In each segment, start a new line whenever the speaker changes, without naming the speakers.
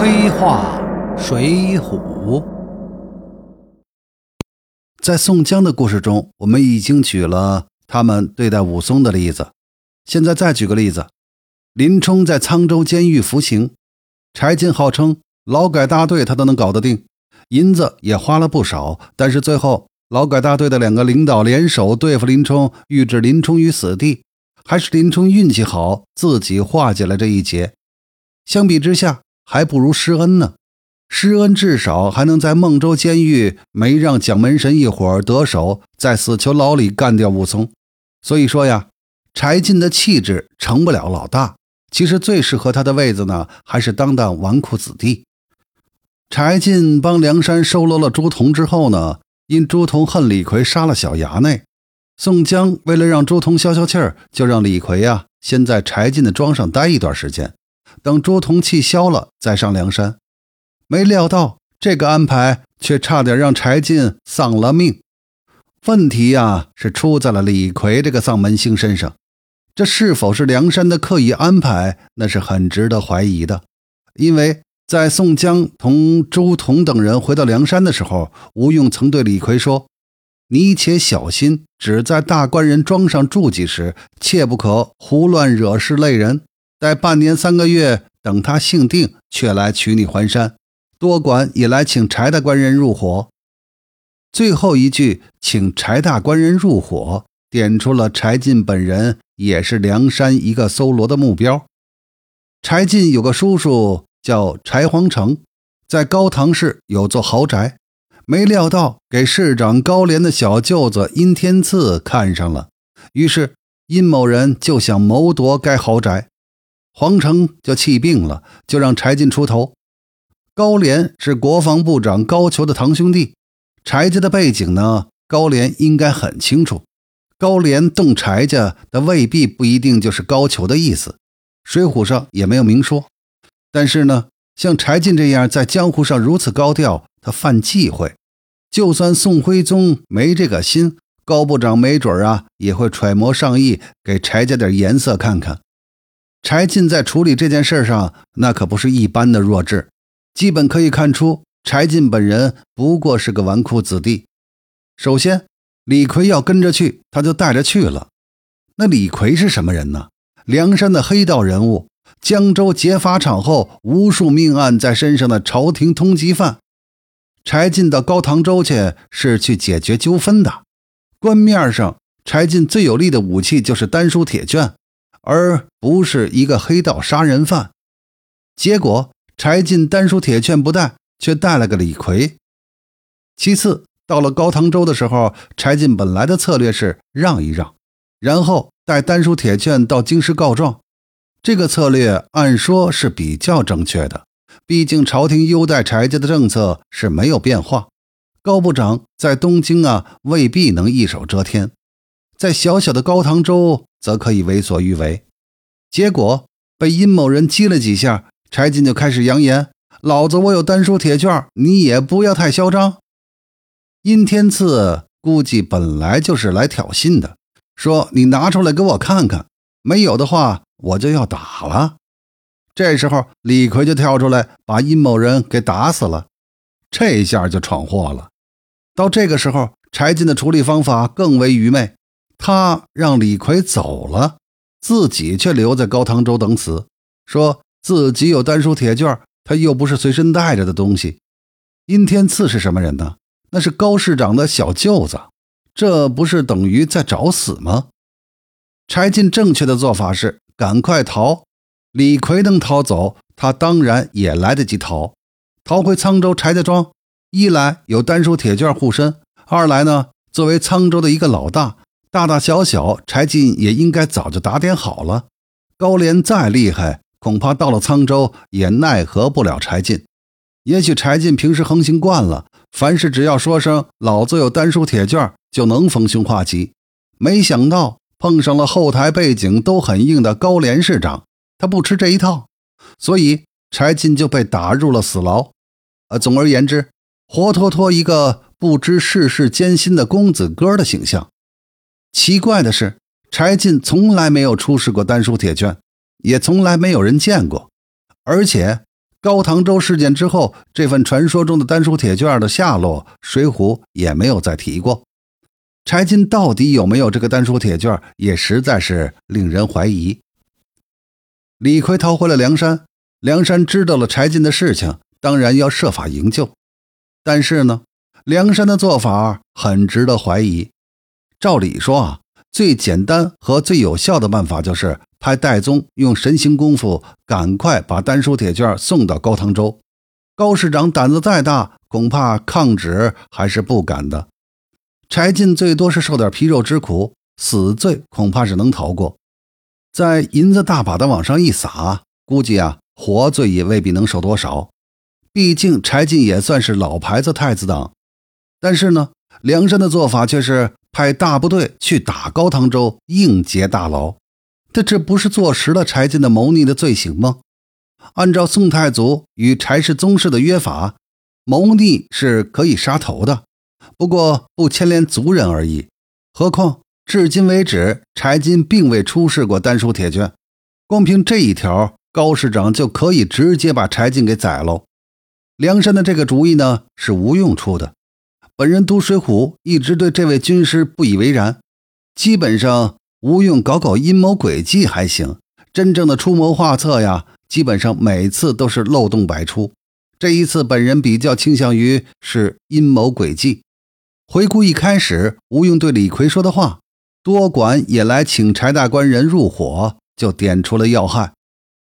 黑话水浒，在宋江的故事中，我们已经举了他们对待武松的例子。现在再举个例子：林冲在沧州监狱服刑，柴进号称劳改大队他都能搞得定，银子也花了不少。但是最后，劳改大队的两个领导联手对付林冲，欲置林冲于死地。还是林冲运气好，自己化解了这一劫。相比之下，还不如施恩呢。施恩至少还能在孟州监狱没让蒋门神一伙得手，在死囚牢里干掉武松。所以说呀，柴进的气质成不了老大。其实最适合他的位子呢，还是当当纨绔子弟。柴进帮梁山收罗了朱仝之后呢，因朱仝恨李逵杀了小衙内。宋江为了让朱仝消消气儿，就让李逵啊先在柴进的庄上待一段时间，等朱仝气消了再上梁山。没料到这个安排却差点让柴进丧了命。问题呀是出在了李逵这个丧门星身上。这是否是梁山的刻意安排？那是很值得怀疑的。因为在宋江同朱仝等人回到梁山的时候，吴用曾对李逵说。你且小心，只在大官人庄上住几时，切不可胡乱惹事累人。待半年三个月，等他性定，却来取你还山。多管也来请柴大官人入伙。最后一句“请柴大官人入伙”，点出了柴进本人也是梁山一个搜罗的目标。柴进有个叔叔叫柴皇城，在高唐市有座豪宅。没料到给市长高廉的小舅子殷天赐看上了，于是殷某人就想谋夺该豪宅，皇城就气病了，就让柴进出头。高廉是国防部长高俅的堂兄弟，柴家的背景呢，高廉应该很清楚。高廉动柴家，的未必不一定就是高俅的意思，水浒上也没有明说。但是呢，像柴进这样在江湖上如此高调，他犯忌讳。就算宋徽宗没这个心，高部长没准啊也会揣摩上意，给柴家点颜色看看。柴进在处理这件事上，那可不是一般的弱智。基本可以看出，柴进本人不过是个纨绔子弟。首先，李逵要跟着去，他就带着去了。那李逵是什么人呢？梁山的黑道人物，江州劫法场后无数命案在身上的朝廷通缉犯。柴进到高唐州去是去解决纠纷的。官面上，柴进最有力的武器就是丹书铁券，而不是一个黑道杀人犯。结果，柴进丹书铁券不带，却带了个李逵。其次，到了高唐州的时候，柴进本来的策略是让一让，然后带丹书铁券到京师告状。这个策略按说是比较正确的。毕竟朝廷优待柴家的政策是没有变化，高部长在东京啊未必能一手遮天，在小小的高唐州则可以为所欲为。结果被殷某人激了几下，柴进就开始扬言：“老子我有丹书铁券，你也不要太嚣张。”殷天赐估计本来就是来挑衅的，说：“你拿出来给我看看，没有的话我就要打了。”这时候，李逵就跳出来，把殷某人给打死了。这下就闯祸了。到这个时候，柴进的处理方法更为愚昧，他让李逵走了，自己却留在高唐州等死，说自己有丹书铁券，他又不是随身带着的东西。殷天赐是什么人呢？那是高市长的小舅子，这不是等于在找死吗？柴进正确的做法是赶快逃。李逵能逃走，他当然也来得及逃，逃回沧州柴家庄。一来有丹书铁券护身，二来呢，作为沧州的一个老大，大大小小柴进也应该早就打点好了。高廉再厉害，恐怕到了沧州也奈何不了柴进。也许柴进平时横行惯了，凡事只要说声“老子有丹书铁券”，就能逢凶化吉。没想到碰上了后台背景都很硬的高廉市长。他不吃这一套，所以柴进就被打入了死牢。呃，总而言之，活脱脱一个不知世事艰辛的公子哥的形象。奇怪的是，柴进从来没有出示过丹书铁券，也从来没有人见过。而且高唐州事件之后，这份传说中的丹书铁券的下落，《水浒》也没有再提过。柴进到底有没有这个丹书铁券，也实在是令人怀疑。李逵逃回了梁山，梁山知道了柴进的事情，当然要设法营救。但是呢，梁山的做法很值得怀疑。照理说啊，最简单和最有效的办法就是派戴宗用神行功夫，赶快把丹书铁卷送到高唐州。高市长胆子再大，恐怕抗旨还是不敢的。柴进最多是受点皮肉之苦，死罪恐怕是能逃过。在银子大把的往上一撒，估计啊，活罪也未必能受多少。毕竟柴进也算是老牌子太子党。但是呢，梁山的做法却是。派大部队去打高唐州，应劫大牢，但这不是坐实了柴进的谋逆的罪行吗？按照宋太祖与柴氏宗室的约法，谋逆是可以杀头的，不过不牵连族人而已。何况至今为止，柴进并未出示过丹书铁券，光凭这一条，高市长就可以直接把柴进给宰喽。梁山的这个主意呢，是吴用出的。本人读《水浒》，一直对这位军师不以为然。基本上，吴用搞搞阴谋诡计还行，真正的出谋划策呀，基本上每次都是漏洞百出。这一次，本人比较倾向于是阴谋诡计。回顾一开始，吴用对李逵说的话：“多管也来请柴大官人入伙”，就点出了要害。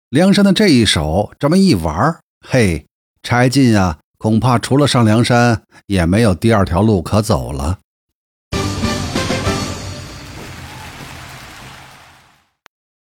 梁山的这一手，这么一玩，嘿，柴进啊！恐怕除了上梁山，也没有第二条路可走了。